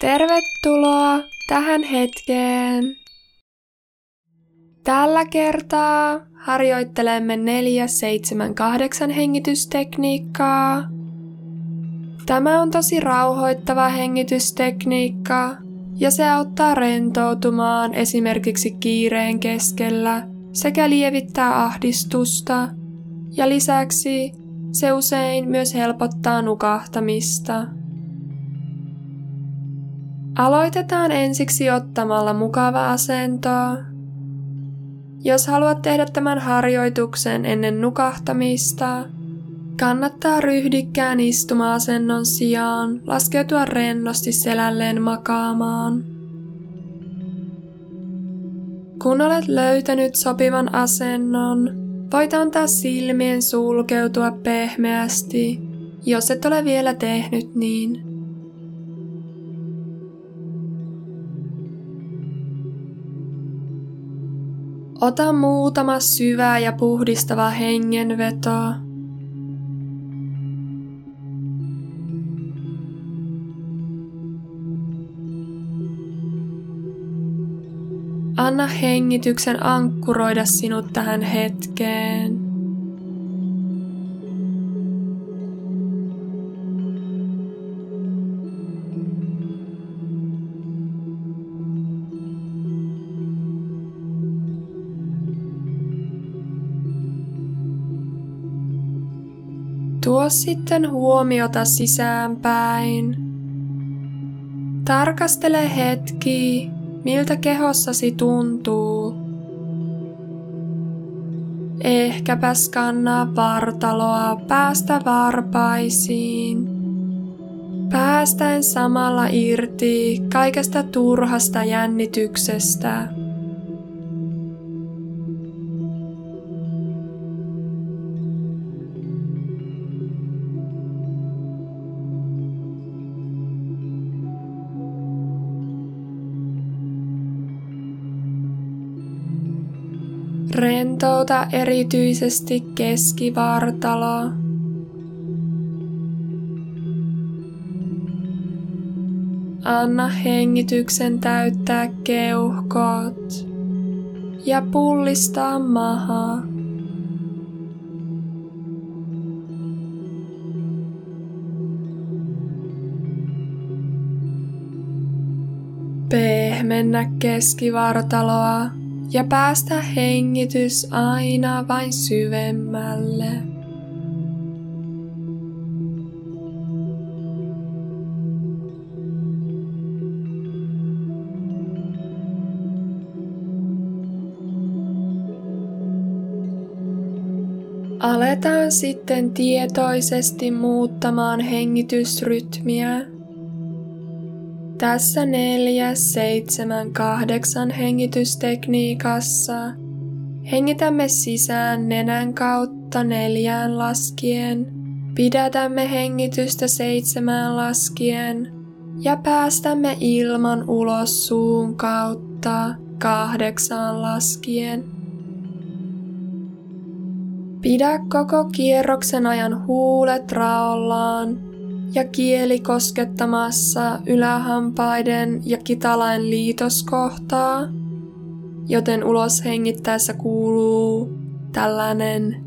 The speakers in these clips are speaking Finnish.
Tervetuloa tähän hetkeen. Tällä kertaa harjoittelemme 478 hengitystekniikkaa. Tämä on tosi rauhoittava hengitystekniikka ja se auttaa rentoutumaan esimerkiksi kiireen keskellä sekä lievittää ahdistusta ja lisäksi se usein myös helpottaa nukahtamista. Aloitetaan ensiksi ottamalla mukava asento. Jos haluat tehdä tämän harjoituksen ennen nukahtamista, kannattaa ryhdikkään istuma-asennon sijaan laskeutua rennosti selälleen makaamaan. Kun olet löytänyt sopivan asennon, voit antaa silmien sulkeutua pehmeästi, jos et ole vielä tehnyt niin. Ota muutama syvä ja puhdistava hengenveto. Anna hengityksen ankkuroida sinut tähän hetkeen. Tuo sitten huomiota sisäänpäin. Tarkastele hetki, miltä kehossasi tuntuu. Ehkäpä skannaa vartaloa päästä varpaisiin, päästäen samalla irti kaikesta turhasta jännityksestä. Rentouta erityisesti keskivartalo. Anna hengityksen täyttää keuhkot ja pullistaa maha. Pehmennä keskivartaloa ja päästä hengitys aina vain syvemmälle. Aletaan sitten tietoisesti muuttamaan hengitysrytmiä tässä neljäs, seitsemän, kahdeksan hengitystekniikassa. Hengitämme sisään nenän kautta neljään laskien, pidätämme hengitystä seitsemään laskien. Ja päästämme ilman ulos suun kautta kahdeksaan laskien. Pidä koko kierroksen ajan huulet raollaan ja kieli koskettamassa ylähampaiden ja kitalain liitoskohtaa, joten ulos hengittäessä kuuluu tällainen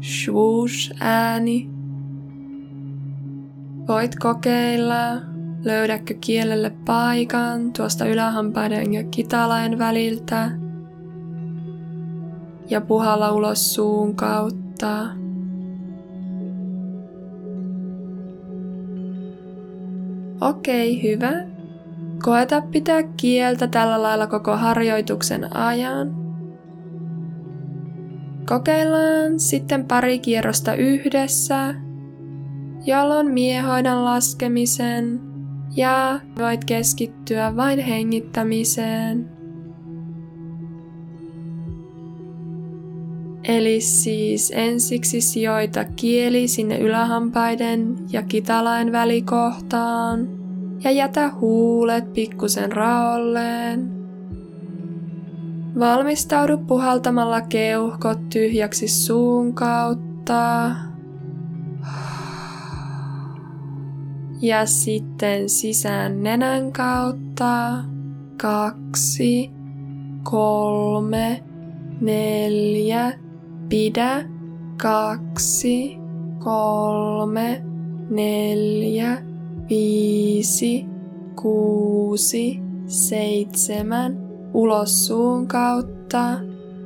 swoosh-ääni. Voit kokeilla, löydätkö kielelle paikan tuosta ylähampaiden ja kitalain väliltä ja puhalla ulos suun kautta. Okei, hyvä. Koeta pitää kieltä tällä lailla koko harjoituksen ajan. Kokeillaan sitten pari kierrosta yhdessä, jolloin miehoidan laskemisen ja voit keskittyä vain hengittämiseen. Eli siis ensiksi sijoita kieli sinne ylähampaiden ja kitalain välikohtaan ja jätä huulet pikkusen raolleen. Valmistaudu puhaltamalla keuhkot tyhjäksi suun kautta. Ja sitten sisään nenän kautta. Kaksi, kolme, neljä. Pidä. Kaksi, kolme, neljä, viisi, kuusi, seitsemän. Ulos suun kautta.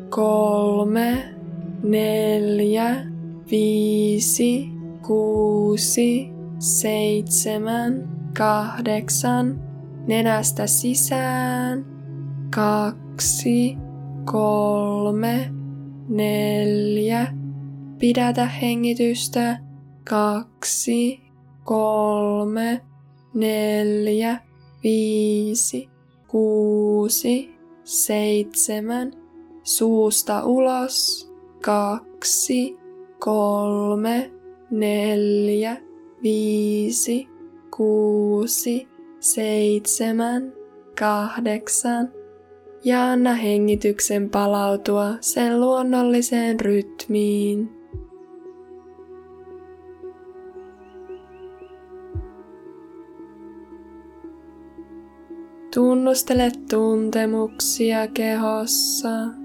Kolme, neljä, viisi, kuusi, seitsemän, kahdeksan, nenästä sisään, kaksi, kolme, neljä, pidätä hengitystä, kaksi, kolme, neljä, viisi, kuusi, seitsemän, suusta ulos, kaksi, kolme, neljä, viisi, kuusi, seitsemän, kahdeksan. Ja anna hengityksen palautua sen luonnolliseen rytmiin. Tunnustele tuntemuksia kehossa.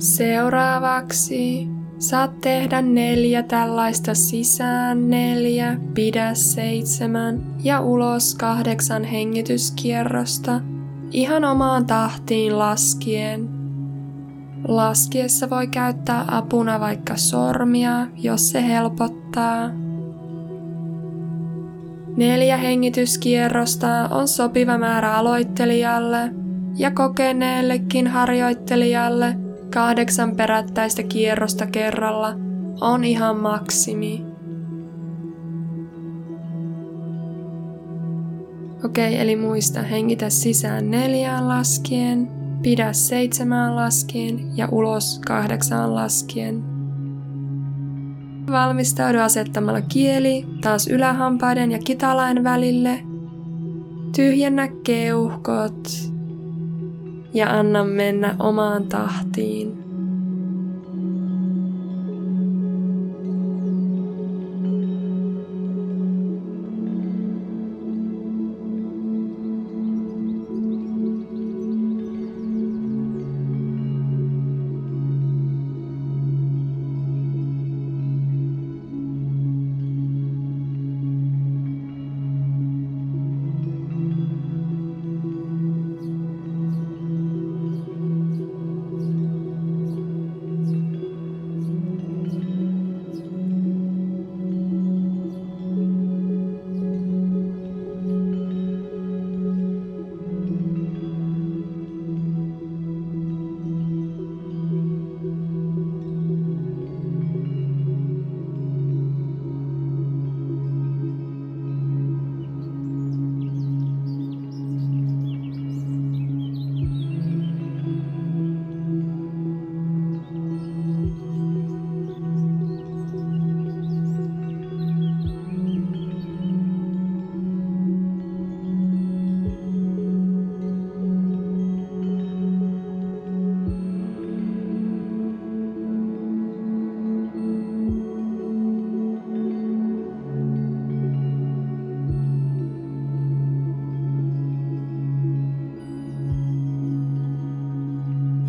Seuraavaksi saat tehdä neljä tällaista sisään neljä, pidä seitsemän ja ulos kahdeksan hengityskierrosta ihan omaan tahtiin laskien. Laskiessa voi käyttää apuna vaikka sormia, jos se helpottaa. Neljä hengityskierrosta on sopiva määrä aloittelijalle ja kokeneellekin harjoittelijalle – Kahdeksan perättäistä kierrosta kerralla on ihan maksimi. Okei, eli muista hengitä sisään neljään laskien, pidä seitsemään laskien ja ulos kahdeksaan laskien. Valmistaudu asettamalla kieli taas ylähampaiden ja kitalain välille. Tyhjennä keuhkot ja anna mennä omaan tahtiin.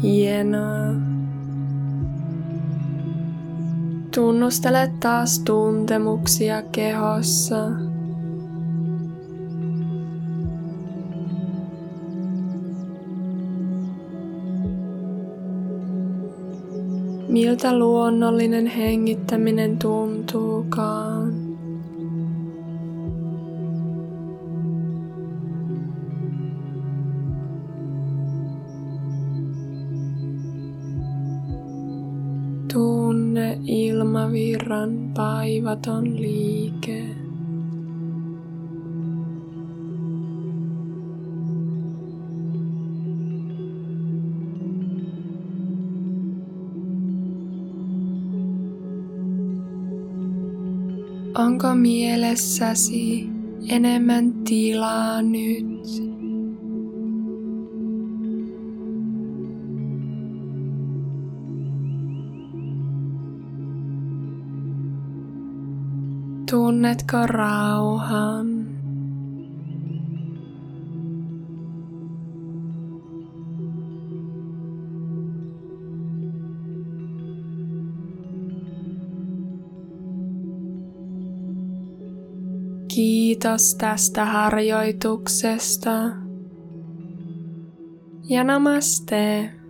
Hienoa. Tunnustele taas tuntemuksia kehossa. Miltä luonnollinen hengittäminen tuntuukaan. Ilmavirran paivaton liike. Onko mielessäsi enemmän tilaa nyt? Tunnetko rauhan? Kiitos tästä harjoituksesta. Ja namaste.